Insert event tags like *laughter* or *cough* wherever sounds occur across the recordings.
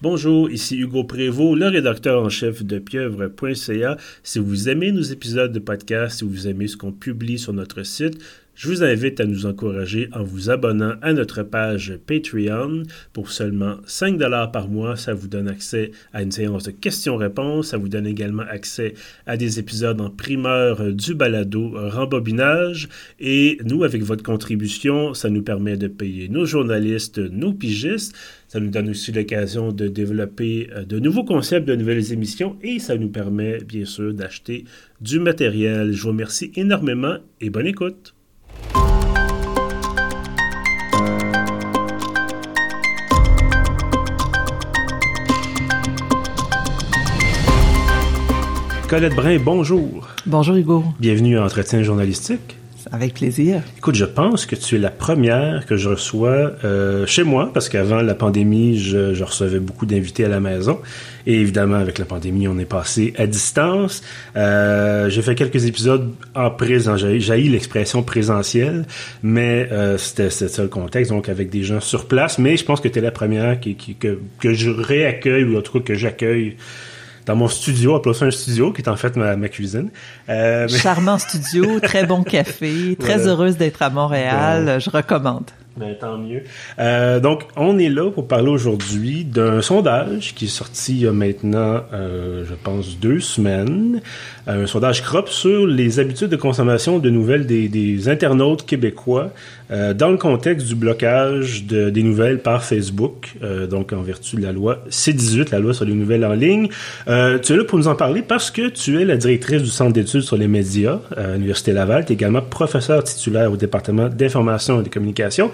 Bonjour, ici Hugo Prévost, le rédacteur en chef de pieuvre.ca. Si vous aimez nos épisodes de podcast, si vous aimez ce qu'on publie sur notre site, je vous invite à nous encourager en vous abonnant à notre page Patreon. Pour seulement 5 dollars par mois, ça vous donne accès à une séance de questions-réponses. Ça vous donne également accès à des épisodes en primeur du balado Rembobinage. Et nous, avec votre contribution, ça nous permet de payer nos journalistes, nos pigistes. Ça nous donne aussi l'occasion de développer euh, de nouveaux concepts, de nouvelles émissions et ça nous permet bien sûr d'acheter du matériel. Je vous remercie énormément et bonne écoute. Colette Brun, bonjour. Bonjour Hugo. Bienvenue à Entretien journalistique. Avec plaisir. Écoute, je pense que tu es la première que je reçois euh, chez moi, parce qu'avant la pandémie, je, recevais beaucoup d'invités à la maison. Et évidemment, avec la pandémie, on est passé à distance. Euh, j'ai fait quelques épisodes en présent. J'ai l'expression présentielle, mais euh, c'était ça le contexte, donc avec des gens sur place. Mais je pense que tu es la première qui, que, que je réaccueille, ou en tout cas que j'accueille dans mon studio, appelons ça un studio, qui est en fait ma, cuisine. Euh, Charmant studio, très bon *laughs* café, très heureuse d'être à Montréal, je recommande. Ben, tant mieux. Euh, donc, on est là pour parler aujourd'hui d'un sondage qui est sorti il y a maintenant, euh, je pense, deux semaines. Un sondage CROP sur les habitudes de consommation de nouvelles des, des internautes québécois euh, dans le contexte du blocage de, des nouvelles par Facebook, euh, donc en vertu de la loi C-18, la loi sur les nouvelles en ligne. Euh, tu es là pour nous en parler parce que tu es la directrice du Centre d'études sur les médias à l'Université Laval. Tu es également professeur titulaire au département d'information et de communication.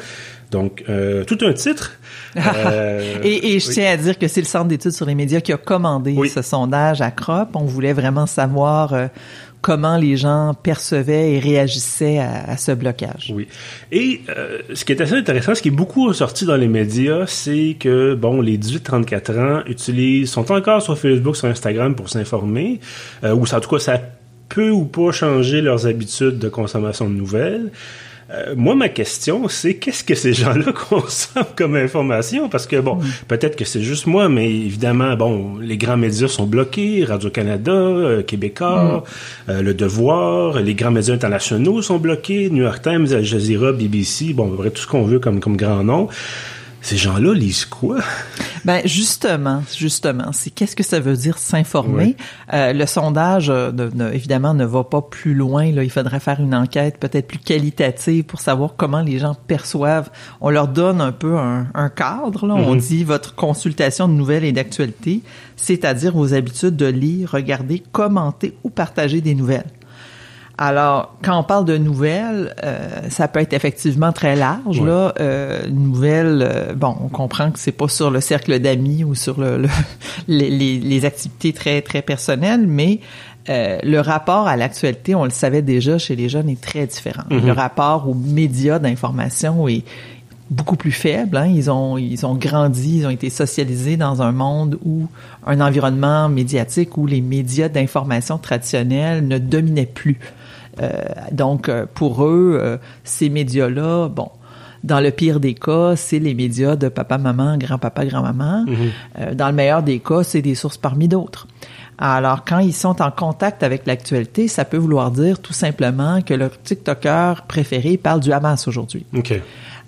Donc, euh, tout un titre. *laughs* Euh, et, et, je tiens à dire que c'est le Centre d'études sur les médias qui a commandé ce sondage à CROP. On voulait vraiment savoir euh, comment les gens percevaient et réagissaient à, ce blocage. Oui. Et euh, ce qui est assez intéressant, ce qui est beaucoup ressorti dans les médias, c'est que, bon, les 18-34 ans utilisent, sont encore sur Facebook, sur Instagram pour s'informer, ou ça, en tout cas, ça peut ou pas changer leurs habitudes de consommation de nouvelles. Euh, moi, ma question, c'est qu'est-ce que ces gens-là *laughs* consomment comme information? Parce que, bon, mm. peut-être que c'est juste moi, mais évidemment, bon, les grands médias sont bloqués, Radio-Canada, euh, Québécois, mm. euh, Le Devoir, les grands médias internationaux sont bloqués, New York Times, Al Jazeera, BBC, bon, vrai, tout ce qu'on veut comme, comme grand nom. Ces gens-là lisent quoi? Ben justement, justement, c'est qu'est-ce que ça veut dire s'informer? Euh, le sondage, euh, évidemment, ne va pas plus loin. Là, il faudrait faire une enquête peut-être plus qualitative pour savoir comment les gens perçoivent. On leur donne un peu un, cadre. Là. On mhm. dit votre consultation de nouvelles et d'actualité, c'est-à-dire vos habitudes de lire, regarder, commenter ou partager des nouvelles. Alors, quand on parle de nouvelles, euh, ça peut être effectivement très large. Là, euh, nouvelles, euh, bon, on comprend que c'est pas sur le cercle d'amis ou sur le, *laughs* les, les, activités très très personnelles, mais euh, le rapport à l'actualité, on le savait déjà chez les jeunes, est très différent. Mm-hmm. Le rapport aux médias d'information est beaucoup plus faible. Hein. Ils ont ils ont grandi, ils ont été socialisés dans un monde où un environnement médiatique où les médias d'information traditionnels ne dominaient plus. Euh, donc, euh, pour eux, euh, ces médias-là, bon, dans le pire des cas, c'est les médias de papa, maman, grand-papa, grand-maman. Mhm. dans le meilleur des cas, c'est des sources parmi d'autres. Alors, quand ils sont en contact avec l'actualité, ça peut vouloir dire tout simplement que leur TikToker préféré parle du Hamas aujourd'hui. OK.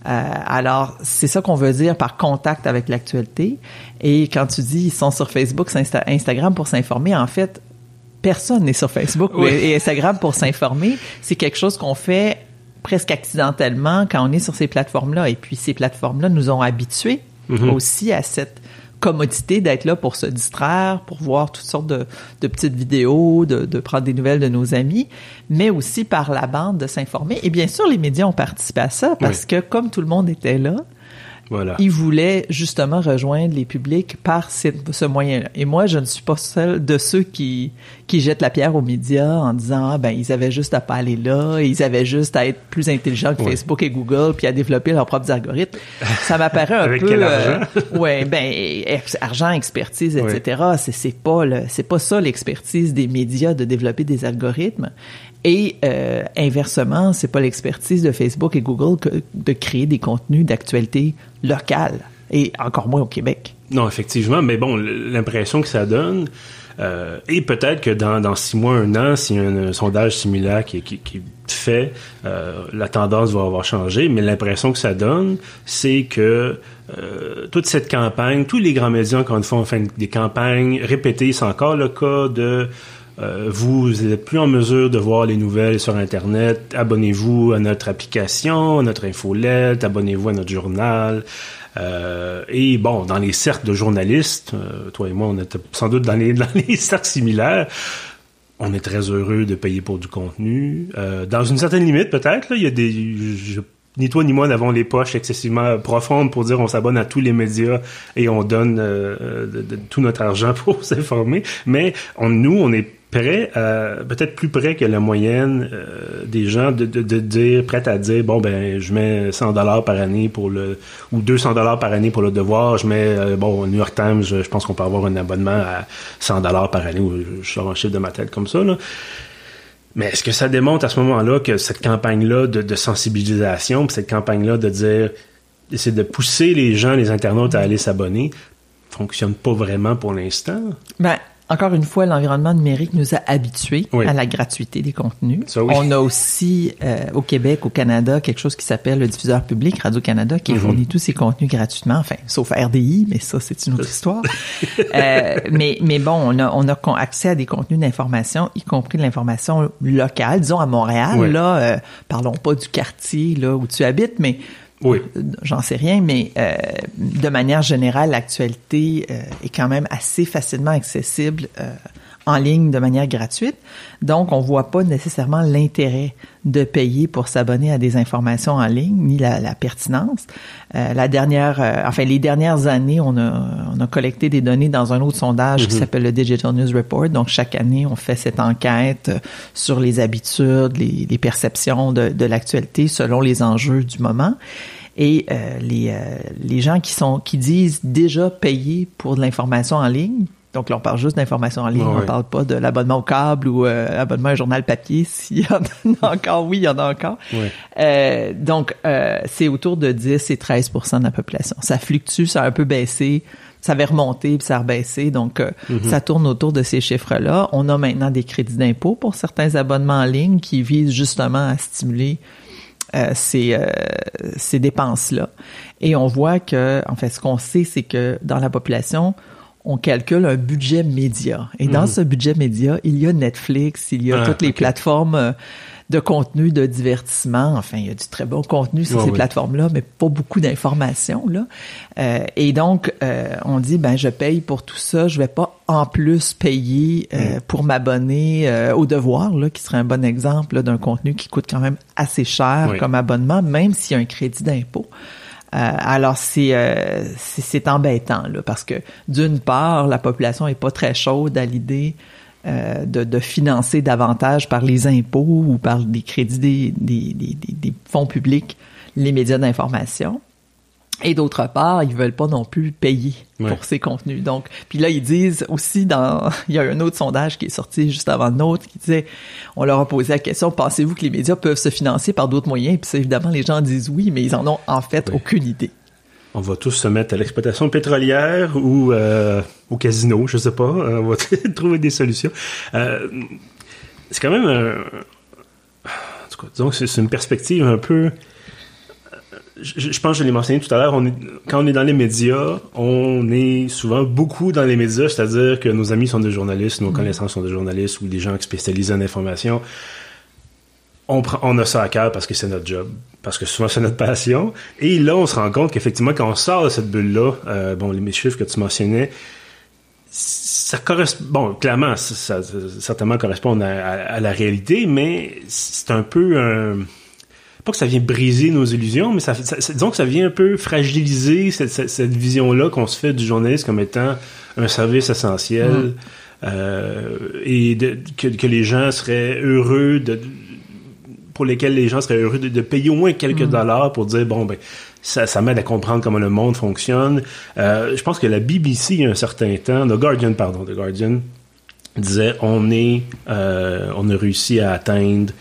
alors, c'est ça qu'on veut dire par contact avec l'actualité. Et quand tu dis ils sont sur Facebook, Instagram pour s'informer, en fait, personne n'est sur Facebook et Instagram pour s'informer. C'est quelque chose qu'on fait presque accidentellement quand on est sur ces plateformes-là. Et puis ces plateformes-là nous ont habitués mm-hmm. aussi à cette commodité d'être là pour se distraire, pour voir toutes sortes de, petites vidéos, de, prendre des nouvelles de nos amis, mais aussi par la bande de s'informer. Et bien sûr, les médias ont participé à ça parce que comme tout le monde était là, voilà. Il voulait justement rejoindre les publics par ce moyen-là. Et moi, je ne suis pas seul de ceux qui, qui jettent la pierre aux médias en disant, ah, ben, ils avaient juste à pas aller là, ils avaient juste à être plus intelligents que Facebook et Google, puis à développer leurs propres algorithmes. Ça m'apparaît un *laughs* Avec peu... Quel argent? Euh, *laughs* ouais, ben, argent, expertise, etc. C'est, c'est pas le, c'est pas ça l'expertise des médias de développer des algorithmes. Et euh, inversement, c'est pas l'expertise de Facebook et Google que de créer des contenus d'actualité locale et encore moins au Québec. Non, effectivement, mais bon, l'impression que ça donne, euh, et peut-être que dans, six mois, un an, y a un, sondage similaire qui, qui, fait, euh, la tendance va avoir changé, mais l'impression que ça donne, c'est que euh, toute cette campagne, tous les grands médias, encore une fois, enfin, des campagnes répétées, c'est encore le cas de euh, vous n'êtes plus en mesure de voir les nouvelles sur Internet. Abonnez-vous à notre application, à notre infolette, abonnez-vous à notre journal. Euh, et bon, dans les cercles de journalistes, euh, toi et moi, on était sans doute dans les, *laughs* dans les cercles similaires. On est très heureux de payer pour du contenu. Euh, dans une certaine limite, peut-être. Il y a des, je, ni toi ni moi n'avons les poches excessivement profondes pour dire on s'abonne à tous les médias et on donne euh, de, de, tout notre argent *laughs* pour s'informer. Mais on, nous, on est prêt, euh, peut-être plus près que la moyenne euh, des gens de, dire, prêt à dire, bon ben, je mets 100 dollars par année pour le, ou 200 dollars par année pour le devoir. Je mets, euh, bon, New York Times, je, pense qu'on peut avoir un abonnement à 100 dollars par année. Ou je sors un chiffre de ma tête comme ça. Là. Mais est-ce que ça démontre à ce moment-là que cette campagne-là de, sensibilisation, cette campagne-là de dire, essayer de pousser les gens, les internautes à aller s'abonner, fonctionne pas vraiment pour l'instant? Ben, encore une fois, l'environnement numérique nous a habitués oui. à la gratuité des contenus. Ça, oui. On a aussi euh, au Québec, au Canada, quelque chose qui s'appelle le diffuseur public Radio-Canada qui mm -hmm. fournit tous ses contenus gratuitement, enfin, sauf RDI, mais ça, c'est une autre *laughs* histoire. euh, mais, mais bon, on a, on a accès à des contenus d'information, y compris de l'information locale, disons à Montréal, oui. là, euh, parlons pas du quartier là où tu habites, mais oui. J'en sais rien, mais euh, de manière générale, l'actualité euh, est quand même assez facilement accessible euh, en ligne de manière gratuite. Donc, on voit pas nécessairement l'intérêt de payer pour s'abonner à des informations en ligne, ni la, la pertinence. Euh, la dernière, euh, enfin, les dernières années, on a, on a collecté des données dans un autre sondage mm -hmm. qui s'appelle le Digital News Report. Donc, chaque année, on fait cette enquête sur les habitudes, les, les perceptions de, de l'actualité selon les enjeux du moment. Et euh, les, les gens qui sont qui disent déjà payer pour de l'information en ligne, donc là, on parle juste d'information en ligne, oh, on ne parle pas de l'abonnement au câble ou euh, abonnement à un journal papier. *laughs* S'il y en a encore, oui, il y en a encore. Oui. Euh, donc, euh, c'est autour de 10 et 13% de la population. Ça fluctue, ça a un peu baissé, ça avait remonté, puis ça a rebaissé. Donc, mm -hmm. ça tourne autour de ces chiffres-là. On a maintenant des crédits d'impôt pour certains abonnements en ligne qui visent justement à stimuler euh, ces, euh, ces dépenses-là. Et on voit que, en fait, ce qu'on sait, c'est que dans la population, on calcule un budget média. Et dans mmh. ce budget média, il y a Netflix, il y a ah, toutes les okay. plateformes de contenu, de divertissement. Enfin, il y a du très bon contenu sur ces oui. plateformes-là, mais pas beaucoup d'informations. là. Euh, et donc, euh, on dit, ben, je paye pour tout ça. Je vais pas en plus payer euh, mmh. pour m'abonner au Devoir, là, qui serait un bon exemple d'un contenu qui coûte quand même assez cher oui. comme abonnement, même s'il y a un crédit d'impôt. Euh, alors c'est euh, c'est embêtant là parce que d'une part la population est pas très chaude à l'idée euh, de, de, financer davantage par les impôts ou par des crédits des, des, des, des fonds publics les médias d'information. Et d'autre part, ils veulent pas non plus payer ouais. pour ces contenus. Donc, puis là, ils disent aussi dans, *laughs* il y a un autre sondage qui est sorti juste avant le nôtre qui disait, on leur a posé la question, pensez-vous que les médias peuvent se financer par d'autres moyens? Puis évidemment, les gens disent oui, mais ils en ont en fait ouais. aucune idée. On va tous se mettre à l'exploitation pétrolière ou euh, au casino, je sais pas. On va *laughs* trouver des solutions. Euh, c'est quand même un... En tout cas, disons que c'est une perspective un peu je, je, pense que je l'ai mentionné tout à l'heure, quand on est dans les médias, on est souvent beaucoup dans les médias, c'est-à-dire que nos amis sont des journalistes, nos mmh. connaissances sont des journalistes ou des gens spécialisés en information. On, prend, on a ça à cœur parce que c'est notre job, parce que souvent c'est notre passion. Et là, on se rend compte qu'effectivement, quand on sort de cette bulle-là, euh, bon, les chiffres que tu mentionnais, ça correspond, bon, clairement, ça, ça certainement correspond à, à, à, la réalité, mais c'est un peu un pas que ça vient briser nos illusions, mais ça, ça disons que ça vient un peu fragiliser cette, cette, cette vision-là qu'on se fait du journaliste comme étant un service essentiel mmh. euh, et de, que, que, les gens seraient heureux de pour lesquels les gens seraient heureux de, de payer au moins quelques mmh. dollars pour dire bon ben ça, ça m'aide à comprendre comment le monde fonctionne. Euh, je pense que la BBC il y a un certain temps, The Guardian pardon, The Guardian disait on est euh, on a réussi à atteindre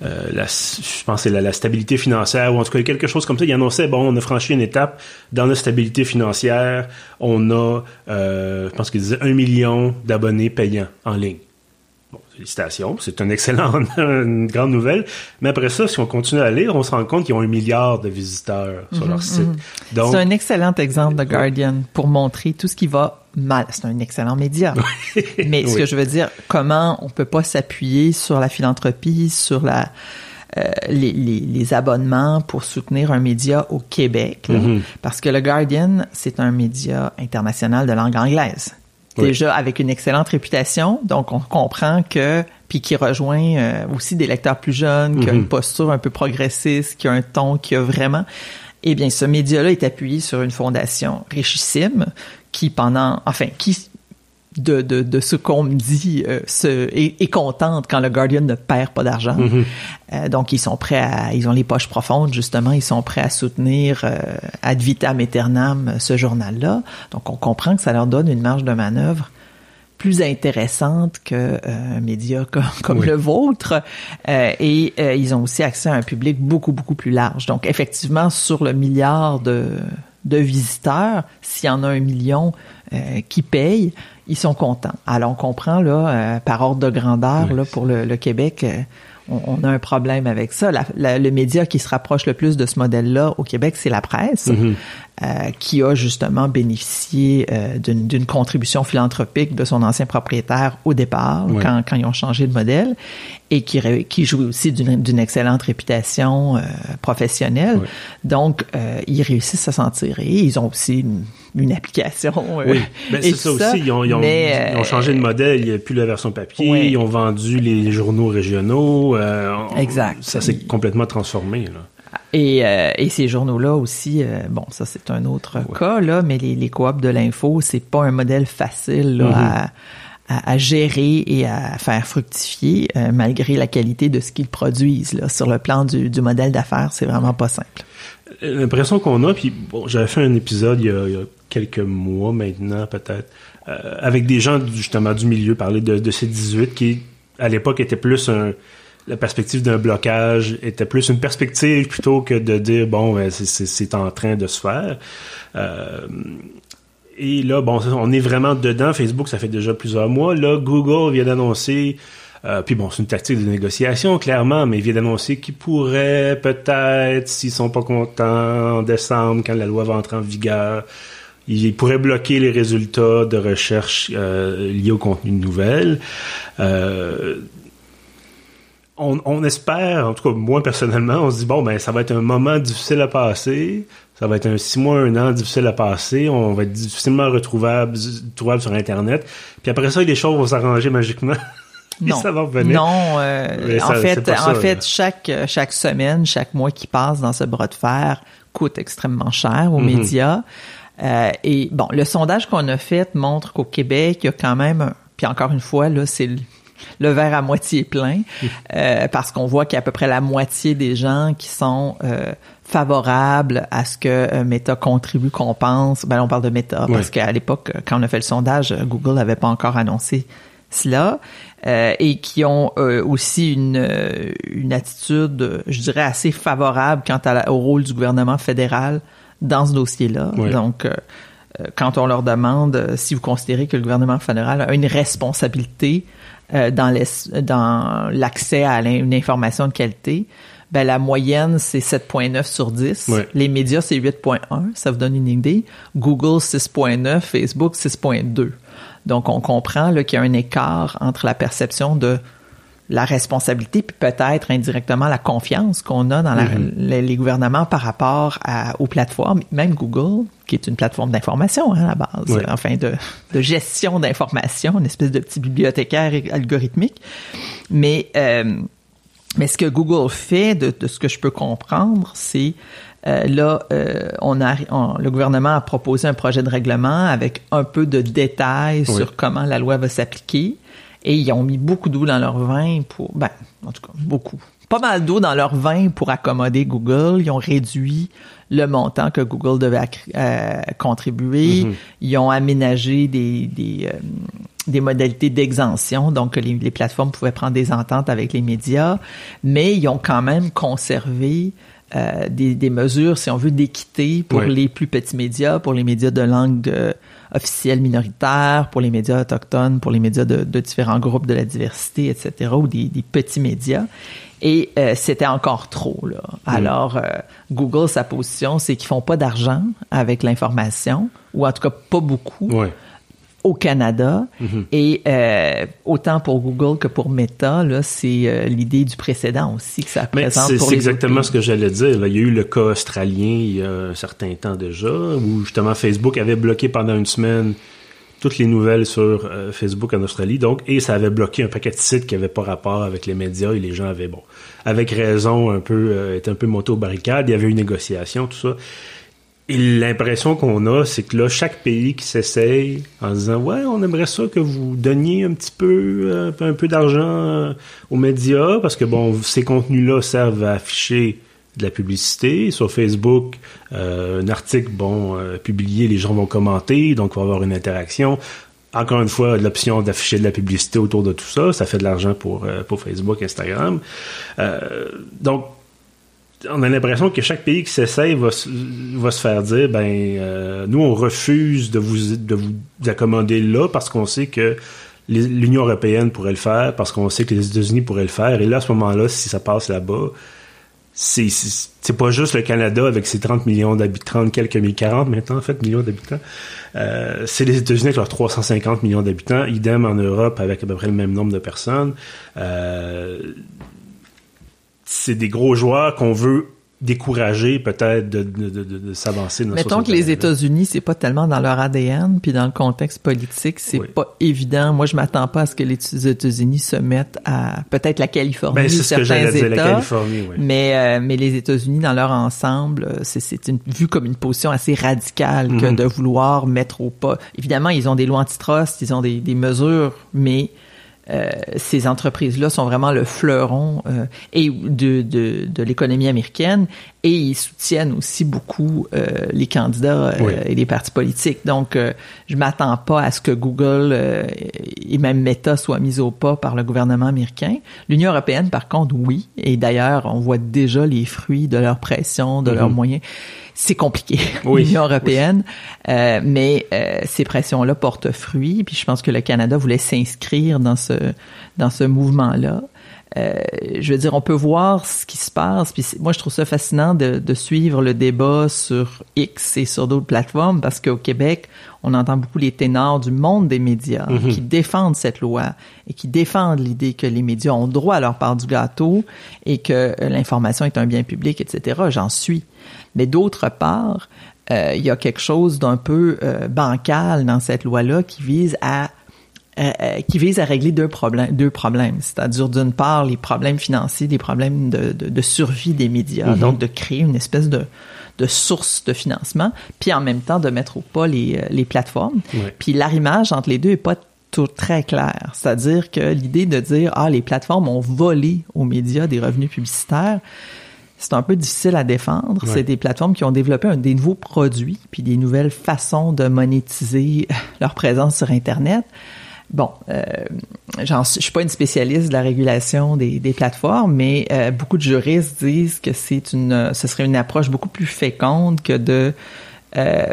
la, je pense c'est la, stabilité financière ou en tout cas quelque chose comme ça. Il annonçait bon, on a franchi une étape dans la stabilité financière. On a, je pense qu'il disait un million d'abonnés payants en ligne. Félicitations, c'est un excellent, *laughs* une grande nouvelle. Mais après ça, si on continue à lire, on se rend compte qu'ils ont un milliard de visiteurs sur leur mhm, site. Mhm. c'est un excellent exemple de Guardian pour montrer tout ce qui va mal. C'est un excellent média. *laughs* Mais ce que je veux dire, comment on peut pas s'appuyer sur la philanthropie, sur la euh, les, les, abonnements pour soutenir un média au Québec, mhm. parce que le Guardian, c'est un média international de langue anglaise déjà avec une excellente réputation. Donc, on comprend que, puis qui rejoint euh, aussi des lecteurs plus jeunes, qui a une mhm. posture un peu progressiste, qui a un ton, qui a vraiment... Eh bien, ce média-là est appuyé sur une fondation richissime qui, pendant... Enfin, qui de, de, de ce qu'on me dit euh, se, est, contente quand le Guardian ne perd pas d'argent. Mm-hmm. Euh, donc ils sont prêts à ils ont les poches profondes justement, ils sont prêts à soutenir euh, ad vitam aeternam ce journal-là. Donc on comprend que ça leur donne une marge de manœuvre plus intéressante que un média *laughs* comme, le vôtre et ils ont aussi accès à un public beaucoup beaucoup plus large. Donc effectivement sur le milliard de de visiteurs, s'il y en a un million qui payent, ils sont contents. Alors on comprend là, euh, par ordre de grandeur là pour le, Québec, euh, on, a un problème avec ça. le média qui se rapproche le plus de ce modèle-là au Québec, c'est la presse, mm-hmm. Euh, qui a justement bénéficié d'une contribution philanthropique de son ancien propriétaire au départ, quand, quand, ils ont changé de modèle, et qui, qui jouit aussi d'une excellente réputation professionnelle. Donc, ils réussissent à s'en tirer. Ils ont aussi une une application. Euh, oui, ben, c'est ça, aussi. Ils ont, ils, ont, ils ont, changé de modèle. Il n'y a plus la version papier. Ils ont vendu les journaux régionaux. Euh, exact. Ça s'est complètement transformé. Là. Et, euh, et, ces journaux-là aussi, bon, ça c'est un autre cas, là, mais les, les coops de l'info, c'est pas un modèle facile là, mm-hmm. à, à, gérer et à faire fructifier, malgré la qualité de ce qu'ils produisent. Là. Sur le plan du, du modèle d'affaires, c'est vraiment pas simple. L'impression qu'on a, puis bon, j'avais fait un épisode il y a, il y a quelques mois maintenant, peut-être, euh, avec des gens justement du milieu, parler de, de ces 18 qui, à l'époque, était plus un, la perspective d'un blocage était plus une perspective plutôt que de dire bon ben, c'est en train de se faire. Euh, et là bon on est vraiment dedans. Facebook ça fait déjà plusieurs mois. Là Google vient d'annoncer euh, puis bon, c'est une tactique de négociation, clairement, mais il vient d'annoncer qu'ils pourraient peut-être, s'ils sont pas contents en décembre, quand la loi va entrer en vigueur, il pourrait bloquer les résultats de recherche euh, liés au contenu de nouvelles. Euh, on, espère, en tout cas moi personnellement, on se dit bon ben ça va être un moment difficile à passer, ça va être un six mois, un an difficile à passer, on va être difficilement retrouvable, trouvable sur internet, puis après ça les choses vont s'arranger magiquement. *laughs* Non, ça va revenir. non. Euh, en fait, en fait, chaque chaque semaine, chaque mois qui passe dans ce bras de fer coûte extrêmement cher aux mm-hmm. médias. Euh, et bon, le sondage qu'on a fait montre qu'au Québec, il y a quand même, puis encore une fois, là, c'est le, verre à moitié plein, euh, parce qu'on voit qu'il y a à peu près la moitié des gens qui sont euh, favorables à ce que Meta contribue, qu'on pense. Ben, on parle de Meta, parce qu'à l'époque, quand on a fait le sondage, Google n'avait pas encore annoncé cela euh, et qui ont aussi une, une attitude, je dirais, assez favorable quant à au rôle du gouvernement fédéral dans ce dossier-là. Donc, euh, euh, quand on leur demande euh, si vous considérez que le gouvernement fédéral a une responsabilité dans l'accès à une information de qualité, ben la moyenne c'est 7.9 sur 10. Les médias c'est 8.1, ça vous donne une idée. Google 6.9, Facebook 6.2. Donc on comprend qu'il y a un écart entre la perception de la responsabilité, puis peut-être indirectement la confiance qu'on a dans mm-hmm. les, gouvernements par rapport aux plateformes, même Google, qui est une plateforme d'information hein, à la base, enfin de, gestion d'information, une espèce de petit bibliothécaire algorithmique. Mais euh, mais ce que Google fait, de, ce que je peux comprendre, c'est euh, là, euh, on a, le gouvernement a proposé un projet de règlement avec un peu de détails sur comment la loi va s'appliquer. Et ils ont mis beaucoup d'eau dans leur vin pour, ben, en tout cas, beaucoup. Pas mal d'eau dans leur vin pour accommoder Google. Ils ont réduit le montant que Google devait euh, contribuer. Mm-hmm. Ils ont aménagé des, des, euh, des modalités d'exemption, donc les, les, plateformes pouvaient prendre des ententes avec les médias, mais ils ont quand même conservé euh, des, des, mesures, si on veut, d'équité pour les plus petits médias, pour les médias de langue officielle minoritaire, pour les médias autochtones, pour les médias de, de, différents groupes de la diversité, etc., ou des, des petits médias. Et euh, c'était encore trop. Là. Alors, euh, Google, sa position, c'est qu'ils font pas d'argent avec l'information, ou en tout cas pas beaucoup. Ouais au Canada. Mm-hmm. Et euh, autant pour Google que pour Meta, là, c'est euh, l'idée du précédent aussi que ça présente Mais pour c'est exactement autres ce que j'allais dire. Là, il y a eu le cas australien il y a un certain temps déjà, où justement Facebook avait bloqué pendant une semaine toutes les nouvelles sur euh, Facebook en Australie. Donc, et ça avait bloqué un paquet de sites qui n'avaient pas rapport avec les médias et les gens avaient, bon, avec raison, un peu, euh, été un peu monté aux barricades. Il y avait eu une négociation, tout ça. L'impression qu'on a, c'est que là, chaque pays qui s'essaye en disant Ouais, on aimerait ça que vous donniez un petit peu, euh, un peu d'argent euh, aux médias, parce que bon, ces contenus-là servent à afficher de la publicité. Sur Facebook, euh, un article, bon, publié, les gens vont commenter, donc il va avoir une interaction. Encore une fois, l'option d'afficher de la publicité autour de tout ça, ça fait de l'argent pour, pour Facebook, Instagram. donc, on a l'impression que chaque pays qui s'essaye va, va se faire dire ben euh, nous on refuse de vous de vous accommoder là parce qu'on sait que l'Union européenne pourrait le faire parce qu'on sait que les États-Unis pourraient le faire. Et là à ce moment-là si ça passe là-bas c'est c'est pas juste le Canada avec ses 30 millions d'habitants 30 quelques 40 maintenant en fait millions d'habitants. Euh, c'est les États-Unis avec leurs 350 millions d'habitants. Idem en Europe avec à peu près le même nombre de personnes. Euh, c'est des gros joueurs qu'on veut décourager peut-être de, de, de, de s'avancer Mettons que les États-Unis, c'est pas tellement dans leur ADN, puis dans le contexte politique, c'est Oui. pas évident. Moi, je m'attends pas à ce que les États-Unis se mettent à peut-être la Californie, Ben, c'est ce que certains j'allais dire, la États, Californie, oui. mais euh, mais les États-Unis dans leur ensemble, euh, c'est c'est une vu comme une position assez radicale que Mhm. de vouloir mettre au pas. Évidemment, ils ont des lois antitrust, ils ont des, des mesures, mais euh, ces entreprises-là sont vraiment le fleuron euh, et de, de, de l'économie américaine et ils soutiennent aussi beaucoup euh, les candidats euh, Oui. et les partis politiques. Donc, euh, je m'attends pas à ce que Google euh, et même Meta soient mis au pas par le gouvernement américain. L'Union européenne, par contre, oui. Et d'ailleurs, on voit déjà les fruits de leur pression, de leurs Mhm. moyens. C'est compliqué, Oui. *laughs* l'Union européenne, Euh, mais euh, ces pressions-là portent fruit. Puis je pense que le Canada voulait s'inscrire dans ce dans ce mouvement-là. Euh, je veux dire, on peut voir ce qui se passe. Puis moi, je trouve ça fascinant de, de suivre le débat sur X et sur d'autres plateformes parce qu'au Québec, on entend beaucoup les ténors du monde des médias Mhm. qui défendent cette loi et qui défendent l'idée que les médias ont droit à leur part du gâteau et que l'information est un bien public, etc. J'en suis. Mais d'autre part, euh, il y a quelque chose d'un peu euh, bancal dans cette loi-là qui vise à euh, qui vise à régler deux problèmes, deux problèmes, c'est-à-dire d'une part les problèmes financiers, des problèmes de, de, de survie des médias, Mhm. donc de créer une espèce de, de source de financement, puis en même temps de mettre au pas les, les plateformes. Ouais. Puis l'arrimage entre les deux est pas tout très clair, c'est-à-dire que l'idée de dire ah les plateformes ont volé aux médias des revenus publicitaires, c'est un peu difficile à défendre. Ouais. C'est des plateformes qui ont développé un, des nouveaux produits puis des nouvelles façons de monétiser *laughs* leur présence sur Internet. Bon, euh, suis- je suis pas une spécialiste de la régulation des, des plateformes, mais euh, beaucoup de juristes disent que c'est une, ce serait une approche beaucoup plus féconde que de euh,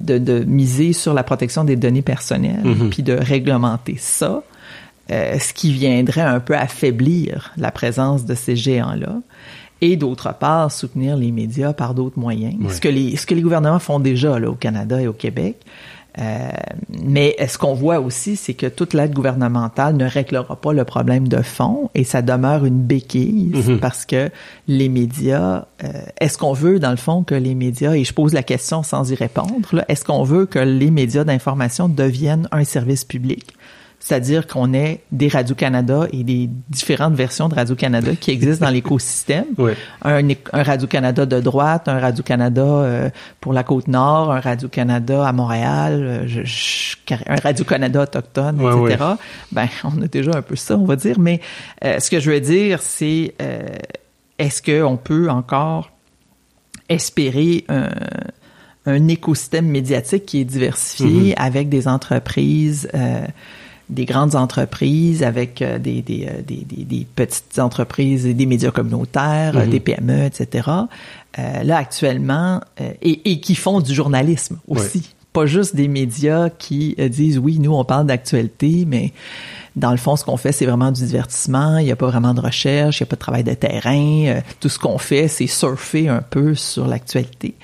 de, de miser sur la protection des données personnelles, Mhm. puis de réglementer ça, euh, ce qui viendrait un peu affaiblir la présence de ces géants-là. Et d'autre part, soutenir les médias par d'autres moyens, ce, que les, ce que les gouvernements font déjà là, au Canada et au Québec. Euh, mais ce qu'on voit aussi, c'est que toute l'aide gouvernementale ne réglera pas le problème de fond et ça demeure une béquille Mhm. parce que les médias, euh, est-ce qu'on veut dans le fond que les médias, et je pose la question sans y répondre, est-ce qu'on veut que les médias d'information deviennent un service public? C'est-à-dire qu'on ait des Radio-Canada et des différentes versions de Radio-Canada qui existent dans l'écosystème *laughs* Ouais. un, un Radio-Canada de droite, un Radio-Canada euh, pour la Côte-Nord, un Radio-Canada à Montréal, euh, je- je- un Radio-Canada autochtone, etc. Ben, on a déjà un peu ça, on va dire. Mais euh, ce que je veux dire, c'est euh, est-ce qu'on peut encore espérer un, un écosystème médiatique qui est diversifié avec des entreprises euh, des grandes entreprises avec des, des, des, des, petites entreprises et des médias communautaires, mm-hmm. des PME, etc. là, actuellement, et, et, qui font du journalisme aussi. Pas juste des médias qui disent oui, nous, on parle d'actualité, mais dans le fond, ce qu'on fait, c'est vraiment du divertissement. Il n'y a pas vraiment de recherche, il n'y a pas de travail de terrain. Euh, tout ce qu'on fait, c'est surfer un peu sur l'actualité.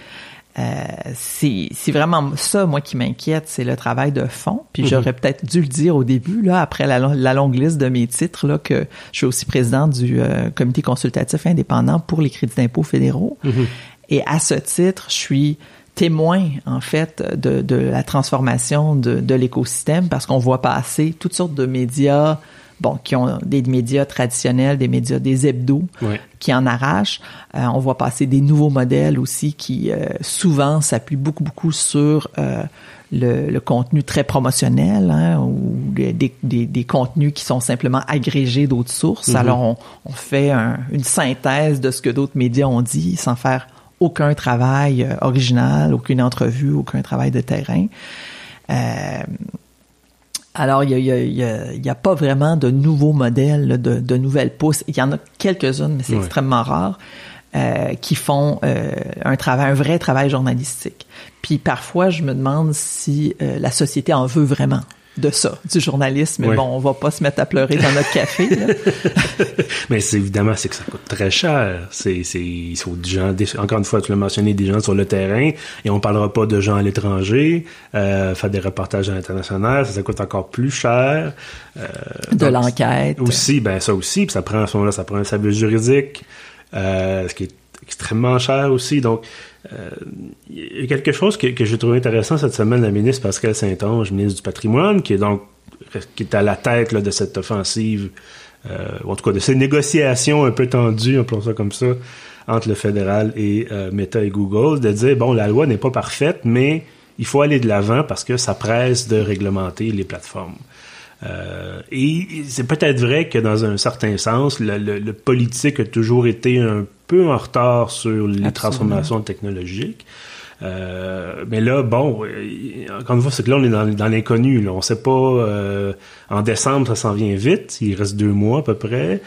Euh, c'est vraiment ça, moi, qui m'inquiète, c'est le travail de fond. Puis mhm. j'aurais peut-être dû le dire au début, là, après la, longue liste de mes titres, là, que je suis aussi présidente du euh, comité consultatif indépendant pour les crédits d'impôt fédéraux. Mhm. Et à ce titre, je suis témoin en fait de, de la transformation de, de l'écosystème parce qu'on voit passer toutes sortes de médias bon qui ont des médias traditionnels des médias des hebdos qui en arrachent euh, on voit passer des nouveaux modèles aussi qui euh, souvent s'appuient beaucoup beaucoup sur euh, le, le, contenu très promotionnel hein, ou des, des, des, contenus qui sont simplement agrégés d'autres sources. Mm-hmm. Alors, on, on fait un, une synthèse de ce que d'autres médias ont dit sans faire aucun travail original, aucune entrevue, aucun travail de terrain. Euh, alors, il n'y a, y a, y a, pas vraiment de nouveaux modèles, de, de nouvelles pousses. Il y en a quelques-unes, mais c'est extrêmement rare, euh, qui font euh, un travail, un vrai travail journalistique. Puis parfois, je me demande si euh, la société en veut vraiment de ça, du journalisme. Mais bon, on va pas se mettre à pleurer dans notre café. *laughs* mais c'est évidemment, c'est que ça coûte très cher. C'est, c'est, il faut des gens, encore une fois, tu l'as mentionné, des gens sur le terrain, et on parlera pas de gens à l'étranger, euh, faire des reportages à l'international, ça, ça coûte encore plus cher. Euh, de l'enquête. Aussi, ben ça aussi, puis ça prend à ce moment-là, ça prend un service juridique, euh, ce qui est extrêmement cher aussi. Donc, il y a quelque chose que, que j'ai trouvé intéressant cette semaine, la ministre Pascal Saint-Onge, ministre du Patrimoine, qui est donc qui est à la tête là, de cette offensive, euh, en tout cas de ces négociations un peu tendues, appelons ça comme ça, entre le fédéral et euh, Meta et Google, de dire bon, la loi n'est pas parfaite, mais il faut aller de l'avant parce que ça presse de réglementer les plateformes. Euh, et c'est peut-être vrai que dans un certain sens, le, le, politique a toujours été un peu en retard sur les transformations technologiques. Euh, mais là, bon, euh, encore une fois, c'est que là, on est dans, dans l'inconnu. On ne sait pas. Euh, en décembre, ça s'en vient vite. Il reste deux mois à peu près.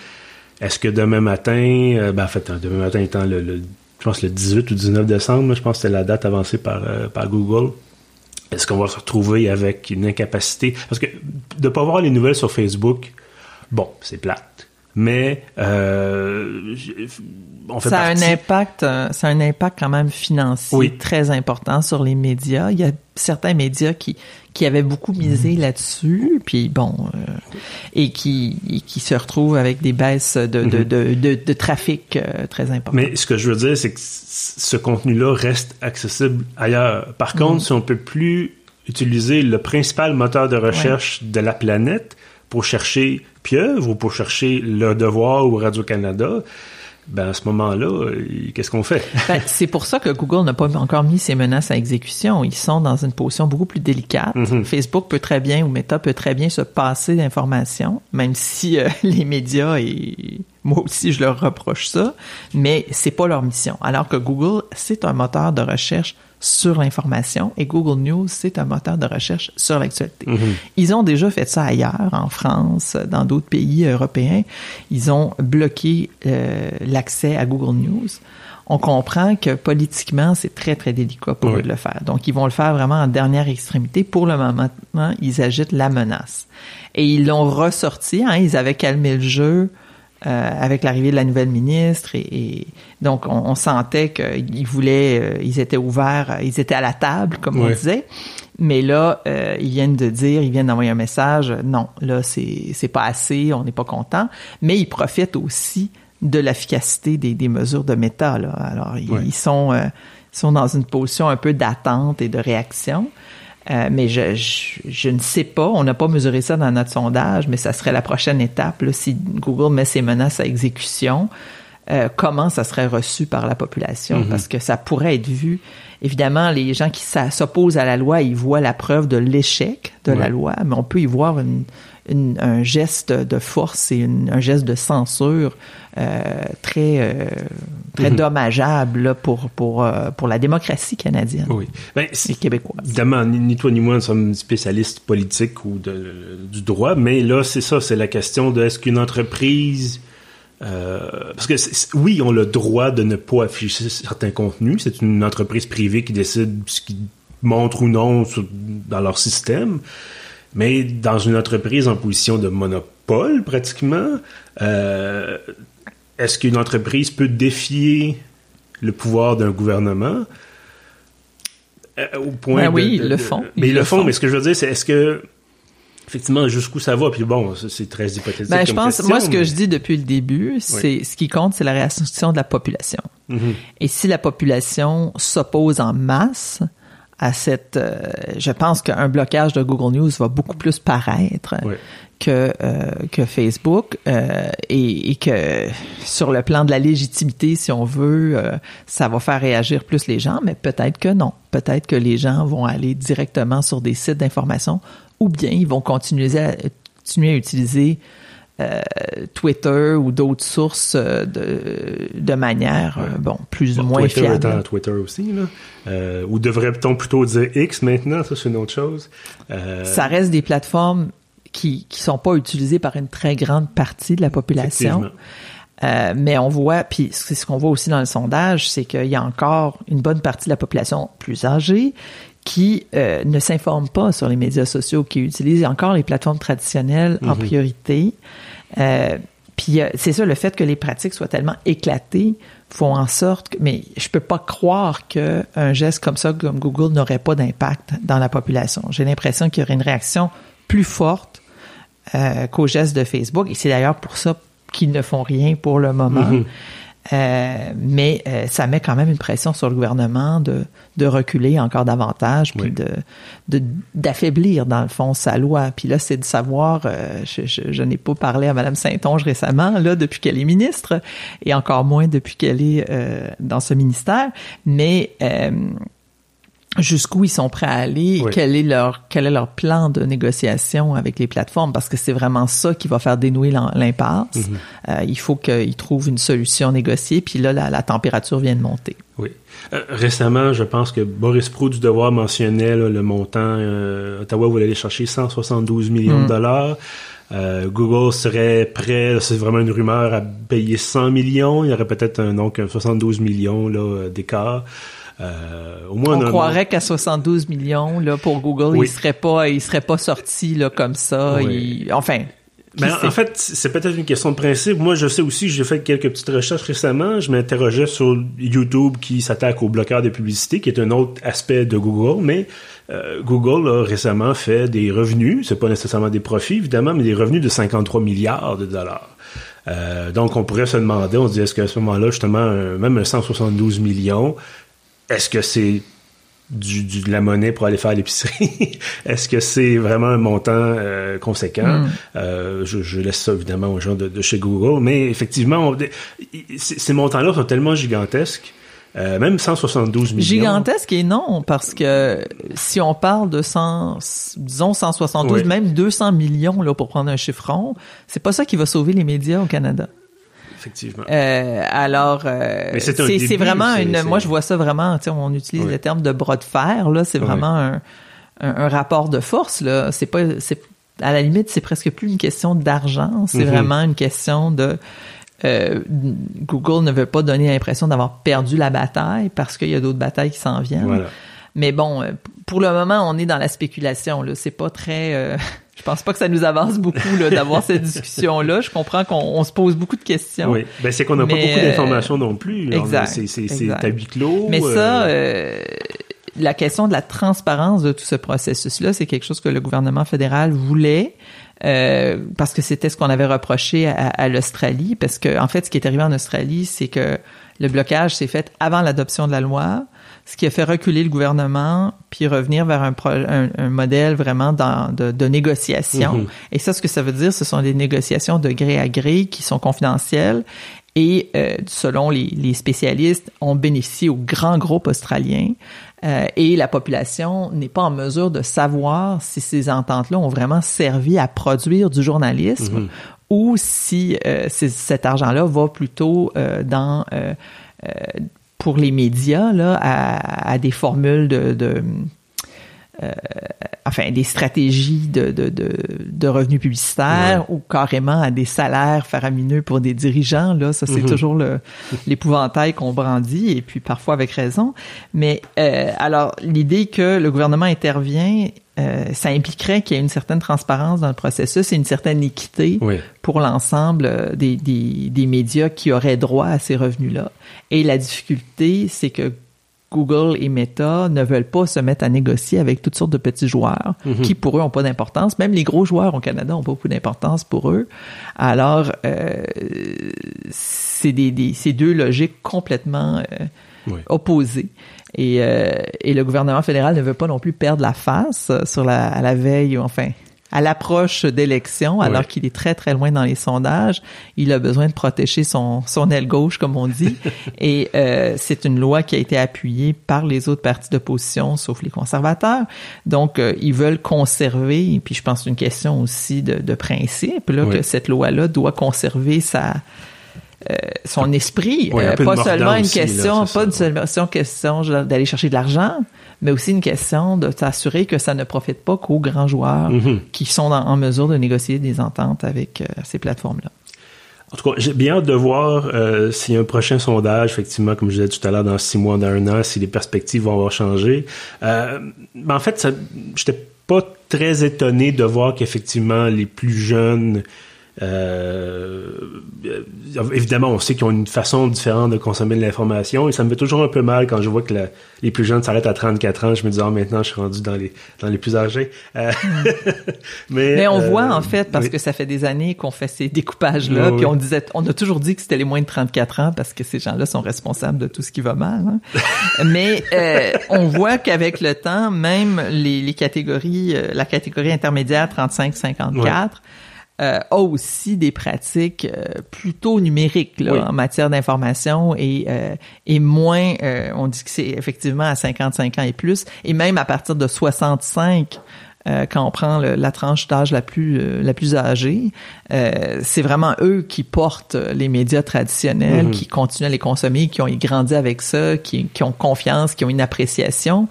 Est-ce que demain matin, euh, ben, en fait, demain matin étant le, le, je pense le 18 ou 19 décembre, je pense que c'était la date avancée par, par Google. Est-ce qu'on va se retrouver avec une incapacité? Parce que de ne pas voir les nouvelles sur Facebook, bon, c'est plate. Mais euh, on fait ça a un impact, euh, ça a un impact quand même financier très important sur les médias. Il y a certains médias qui qui avaient beaucoup misé mhm. là-dessus, puis bon, euh, et qui qui se retrouvent avec des baisses de de, mhm. de, de, trafic euh, très importantes. Mais ce que je veux dire, c'est que ce contenu-là reste accessible ailleurs. Par contre, mhm. si on peut plus utiliser le principal moteur de recherche de la planète pour chercher Pieuvre ou pour chercher Le Devoir ou Radio-Canada, ben à ce moment-là, euh, qu'est-ce qu'on fait? Ben, *laughs* c'est pour ça que Google n'a pas encore mis ses menaces à exécution. Ils sont dans une position beaucoup plus délicate. Mhm. Facebook peut très bien ou Meta peut très bien se passer d'informations, même si euh, *laughs* les médias et moi aussi je leur reproche ça, mais c'est pas leur mission. Alors que Google, c'est un moteur de recherche sur l'information et Google News, c'est un moteur de recherche sur l'actualité. Mhm. Ils ont déjà fait ça ailleurs, en France, dans d'autres pays européens. Ils ont bloqué euh, l'accès à Google News. On comprend que politiquement, c'est très, très délicat pour eux de le faire. Donc, ils vont le faire vraiment en dernière extrémité. Pour le moment, ils agitent la menace. Et ils l'ont ressorti. Hein, ils avaient calmé le jeu euh, avec l'arrivée de la nouvelle ministre et, donc on, sentait qu'ils voulaient, euh, ils étaient ouverts, ils étaient à la table comme on disait. Mais là, euh, ils viennent de dire, ils viennent d'envoyer un message, non, là c'est c'est pas assez, on n'est pas content. Mais ils profitent aussi de l'efficacité des, des mesures de méta. Là. Alors ils, sont sont dans une position un peu d'attente et de réaction. Euh, mais je, je, ne sais pas, on n'a pas mesuré ça dans notre sondage, mais ça serait la prochaine étape. Là, si Google met ses menaces à exécution, euh, comment ça serait reçu par la population, Mhm. parce que ça pourrait être vu. Évidemment, les gens qui s'opposent à la loi, ils voient la preuve de l'échec de la loi, mais on peut y voir une, une- un geste de force et une- un geste de censure euh, très euh, très Mhm. dommageable là, pour pour euh, pour la démocratie canadienne Oui. Ben, et québécoise. Évidemment, ni, ni toi ni moi ne sommes spécialistes politiques ou de, du droit, mais là, c'est ça, c'est la question de est-ce qu'une entreprise... euh, parce que oui, ont le droit de ne pas afficher certains contenus. C'est une entreprise privée qui décide ce qu'ils montrent ou non sur- dans leur système. Mais dans une entreprise en position de monopole, pratiquement, euh, est-ce qu'une entreprise peut défier le pouvoir d'un gouvernement euh, au point Ben de- oui, de- ils le font. Mais Ils le font, mais ce que je veux dire, c'est est-ce que effectivement jusqu'où ça va? Puis bon, c'est très hypothétique. Ben, je pense, question, moi, ce que je dis depuis le début, c'est ce qui compte, c'est la réaction de la population. Mhm. Et si la population s'oppose en masse à cette, euh, je pense qu'un blocage de Google News va beaucoup plus paraître que euh, que Facebook euh, et, et que sur le plan de la légitimité, si on veut, ça va faire réagir plus les gens, mais peut-être que non. Peut-être que les gens vont aller directement sur des sites d'information ou bien ils vont continuer à, continuer à utiliser Twitter ou d'autres sources euh, de, de manière, euh, bon, plus ou Bon, moins Twitter fiable. étant Twitter aussi, là. Euh, ou devrait-on plutôt dire X maintenant? Ça, c'est une autre chose. Euh, Ça reste des plateformes qui qui sont pas utilisées par une très grande partie de la population. Euh, mais on voit, puis c'est ce qu'on voit aussi dans le sondage, c'est qu'il y a encore une bonne partie de la population plus âgée qui euh, ne s'informe pas sur les médias sociaux, qui utilise encore les plateformes traditionnelles en priorité. Euh, puis euh, c'est ça, le fait que les pratiques soient tellement éclatées font en sorte que, mais je peux pas croire que un geste comme ça, comme Google, n'aurait pas d'impact dans la population. J'ai l'impression qu'il y aurait une réaction plus forte euh, qu'au geste de Facebook. Et c'est d'ailleurs pour ça qu'ils ne font rien pour le moment. Mhm. Euh, mais euh, ça met quand même une pression sur le gouvernement de, de reculer encore davantage, puis Oui. de de- d'affaiblir dans le fond sa loi. Puis là, c'est de savoir. euh, je je, je n'ai pas parlé à Madame Saint-Onge récemment, là, depuis qu'elle est ministre, et encore moins depuis qu'elle est euh, dans ce ministère. Mais euh, jusqu'où ils sont prêts à aller, Oui. quel est leur quel est leur plan de négociation avec les plateformes parce que c'est vraiment ça qui va faire dénouer l'im- l'impasse. Mhm. Euh, il faut qu'ils trouvent une solution négociée puis là la, la température vient de monter. Oui. Euh, récemment, je pense que Boris Pro du Devoir mentionnait là, le montant. euh, Ottawa voulait aller chercher 172 millions Mm. de dollars. Euh, Google serait prêt, c'est vraiment une rumeur, à payer 100 millions. Il y aurait peut-être un, donc un 72 millions là, d'écart. Euh, au moins, On croirait qu'à 72 millions là pour Google, Oui. il serait pas il serait pas sorti là comme ça, Oui. il- enfin Ben, en fait, c'est peut-être une question de principe. Moi, je sais aussi, j'ai fait quelques petites recherches récemment. Je m'interrogeais sur YouTube qui s'attaque au bloqueur de publicité, qui est un autre aspect de Google. Mais euh, Google a récemment fait des revenus, c'est pas nécessairement des profits, évidemment, mais des revenus de 53 milliards de dollars. Euh, donc, on pourrait se demander, on se dit, est-ce qu'à ce moment-là, justement, un- même un 172 millions, est-ce que c'est du, du- de la monnaie pour aller faire l'épicerie? *laughs* Est-ce que c'est vraiment un montant euh, conséquent? Mm. Euh, je, je laisse ça évidemment aux gens de, de chez Google, mais effectivement, on- ces ces montants-là sont tellement gigantesques, euh, même 172 millions. Gigantesque et non, parce que si on parle de 100, disons 172, Oui. même 200 millions là pour prendre un chiffron, c'est pas ça qui va sauver les médias au Canada. Effectivement. Euh, alors, euh, c'est un vraiment une. Moi, je vois ça vraiment. On utilise Oui. le terme de bras de fer. Là, c'est Oui. vraiment un, un, un rapport de force. Là, c'est pas. C'est à la limite, c'est presque plus une question d'argent. C'est Mhm. vraiment une question de. euh, Google ne veut pas donner l'impression d'avoir perdu la bataille parce qu'il y a d'autres batailles qui s'en viennent. Voilà. Mais bon, pour le moment, on est dans la spéculation. Là, c'est pas très. Euh, je pense pas que ça nous avance beaucoup là d'avoir cette *laughs* discussion là. Je comprends qu'on on se pose beaucoup de questions. Oui. Ben, c'est qu'on n'a pas beaucoup euh, d'informations non plus. Exact, C'est c'est- c'est exact. à huis clos. Mais euh, ça, euh, la question de la transparence de tout ce processus-là, c'est quelque chose que le gouvernement fédéral voulait. euh, parce que c'était ce qu'on avait reproché à, à l'Australie, parce que en fait, ce qui est arrivé en Australie, c'est que le blocage s'est fait avant l'adoption de la loi, ce qui a fait reculer le gouvernement, puis revenir vers un, pro- un, un modèle vraiment dans, de, de négociation. Mhm. Et ça, ce que ça veut dire, ce sont des négociations de gré à gré qui sont confidentielles Et euh, selon les, les, spécialistes, on bénéficie aux grands groupes australiens euh, et la population n'est pas en mesure de savoir si ces ententes-là ont vraiment servi à produire du journalisme mhm. ou si euh, cet argent-là va plutôt dans pour les médias là à, des formules de euh, enfin des stratégies de, de, de, de revenus publicitaires ou carrément à des salaires faramineux pour des dirigeants. Là, ça c'est mhm. toujours *laughs* l'épouvantail qu'on brandit et puis parfois avec raison. Mais euh, alors l'idée que le gouvernement intervient euh, ça impliquerait qu'il y ait une certaine transparence dans le processus et une certaine équité pour l'ensemble des, des, des, médias qui auraient droit à ces revenus-là. Et la difficulté, c'est que Google et Meta ne veulent pas se mettre à négocier avec toutes sortes de petits joueurs mhm. qui, pour eux, n'ont pas d'importance. Même les gros joueurs au Canada ont pas beaucoup d'importance pour eux. Alors, euh, c'est des, deux logiques complètement euh, opposées. Et, euh, et, le gouvernement fédéral ne veut pas non plus perdre la face sur la, à la veille, enfin, à l'approche d'élections, alors qu'il est très, très loin dans les sondages. Il a besoin de protéger son, son aile gauche, comme on dit. *laughs* Et euh, c'est une loi qui a été appuyée par les autres partis d'opposition, sauf les conservateurs. Donc, euh, ils veulent conserver, et puis je pense une question aussi de, de principe, là, que cette loi-là doit conserver sa... Son esprit, euh, pas seulement une question, pas une seule question d'aller chercher de l'argent, mais aussi une question de s'assurer que ça ne profite pas qu'aux grands joueurs mhm. qui sont en mesure de négocier des ententes avec euh, ces plateformes-là. En tout cas, j'ai bien hâte de voir euh, s'il y a un prochain sondage, effectivement, comme je disais tout à l'heure, dans six mois, dans un an, si les perspectives vont avoir changé. Euh, mais en fait, j'étais pas très étonné de voir qu'effectivement, les plus jeunes évidemment, on sait qu'ils ont une façon différente de consommer de l'information et ça me fait toujours un peu mal quand je vois que les plus jeunes s'arrêtent à 34 ans. Je me dis, oh, maintenant, je suis rendu dans les, dans les plus âgés. Euh, *laughs* mais, mais, on euh, voit, en fait, parce que ça fait des années qu'on fait ces découpages-là, puis on disait, on a toujours dit que c'était les moins de 34 ans parce que ces gens-là sont responsables de tout ce qui va mal. Hein. *laughs* mais on voit qu'avec le temps, même les, les catégories, la catégorie intermédiaire 35-54, euh, a aussi des pratiques euh, plutôt numériques là, en matière d'information et, euh, et moins, on dit que c'est effectivement à 55 ans et plus, et même à partir de 65 quand on prend la tranche d'âge la plus la plus âgée, c'est vraiment eux qui portent les médias traditionnels, mm-hmm. qui continuent à les consommer, qui ont grandi avec ça, qui, qui ont confiance, qui ont une appréciation.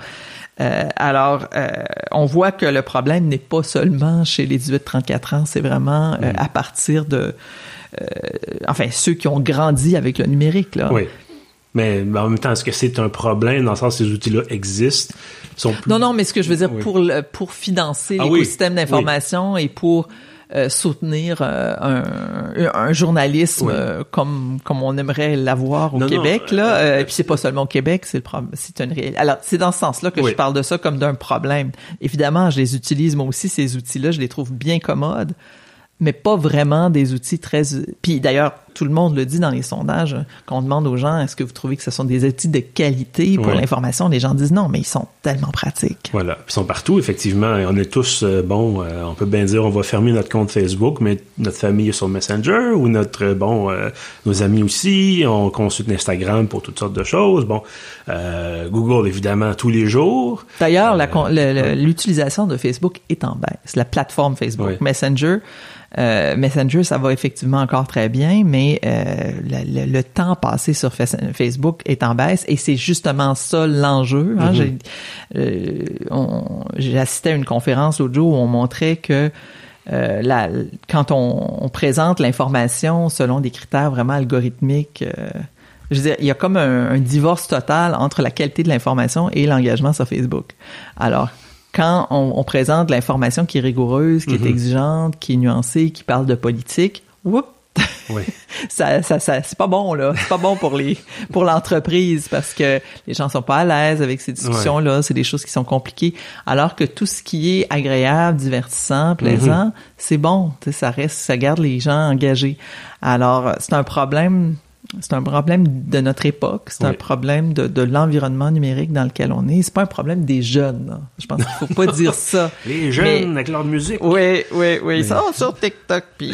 Euh, alors, euh, on voit que le problème n'est pas seulement chez les 18-34 ans, c'est vraiment euh, mm. à partir de, enfin, ceux qui ont grandi avec le numérique. Là. Oui. Mais en même temps, est-ce que c'est un problème dans le sens que ces outils-là existent? Sont Non, non, mais ce que je veux dire, pour, pour financer ah l'écosystème d'information et pour euh, soutenir euh, un, un, journalisme euh, comme comme on aimerait l'avoir au Québec là. et puis c'est pas seulement au Québec, c'est le problème, c'est une réalité. Alors c'est dans ce sens-là que je parle de ça comme d'un problème. Évidemment, je les utilise moi aussi ces outils-là, je les trouve bien commodes mais pas vraiment des outils très... Puis d'ailleurs, tout le monde le dit dans les sondages, quand on demande aux gens, est-ce que vous trouvez que ce sont des outils de qualité pour l'information, les gens disent non, mais ils sont tellement pratiques. Voilà, ils sont partout, effectivement. On est tous, euh, bon, euh, on peut bien dire, on va fermer notre compte Facebook, mais notre famille est sur Messenger, ou notre, euh, bon, nos amis aussi, on consulte Instagram pour toutes sortes de choses. Bon, Google, évidemment, tous les jours. D'ailleurs, l'utilisation de Facebook est en baisse. La plateforme Facebook, Messenger, Messenger, ça va effectivement encore très bien, mais euh, le, temps passé sur Facebook est en baisse et c'est justement ça l'enjeu. Hein. Mm-hmm. Euh, j'ai assisté à une conférence l'autre jour où on montrait que la, quand on, présente l'information selon des critères vraiment algorithmiques, je veux dire, il y a comme un, un divorce total entre la qualité de l'information et l'engagement sur Facebook. Alors, quand on, présente l'information qui est rigoureuse, qui est mhm. exigeante, qui est nuancée, qui parle de politique, whoop, oui. *laughs* ça, ça, ça c'est pas bon là, c'est pas bon pour les pour l'entreprise parce que les gens sont pas à l'aise avec ces discussions là, c'est des choses qui sont compliquées. Alors que tout ce qui est agréable, divertissant, plaisant, mhm. c'est bon, ça reste, ça garde les gens engagés. Alors c'est un problème c'est un problème de notre époque, c'est un problème de, de l'environnement numérique dans lequel on est. C'est pas un problème des jeunes. Je pense qu'il faut pas *laughs* dire ça. Les jeunes avec leur musique. Oui, oui, oui. Ils sont sur TikTok puis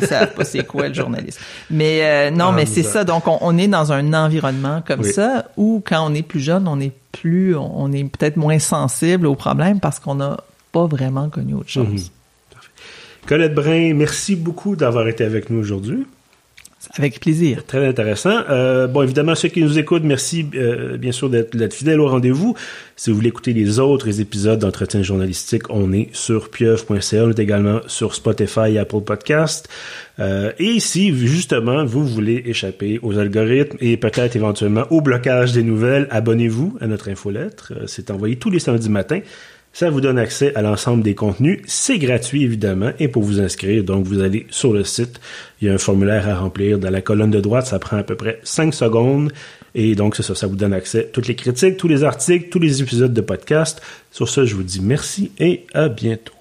ils savent pas c'est quoi le journaliste. Mais euh, non, ah, mais c'est ça. Donc on, on, est dans un environnement comme ça où quand on est plus jeune, on est plus, on est peut-être moins sensible aux problèmes parce qu'on n'a pas vraiment connu autre chose. Mhm. Colette Brun, merci beaucoup d'avoir été avec nous aujourd'hui. Avec plaisir. Très intéressant. Euh, bon, évidemment, ceux qui nous écoutent, merci euh, bien sûr d'être fidèles au rendez-vous. Si vous voulez écouter les autres épisodes d'entretien journalistique, on est sur pieuvre.ca, on est également sur Spotify et Apple Podcast. Euh, et si justement vous voulez échapper aux algorithmes et peut-être éventuellement au blocage des nouvelles, abonnez-vous à notre infolettre. C'est envoyé tous les samedis matins. Ça vous donne accès à l'ensemble des contenus. C'est gratuit, évidemment. Et pour vous inscrire, donc, vous allez sur le site. Il y a un formulaire à remplir. Dans la colonne de droite, ça prend à peu près 5 secondes. Et donc, c'est ça. Ça vous donne accès à toutes les critiques, tous les articles, tous les épisodes de podcast. Sur ce, je vous dis merci et à bientôt.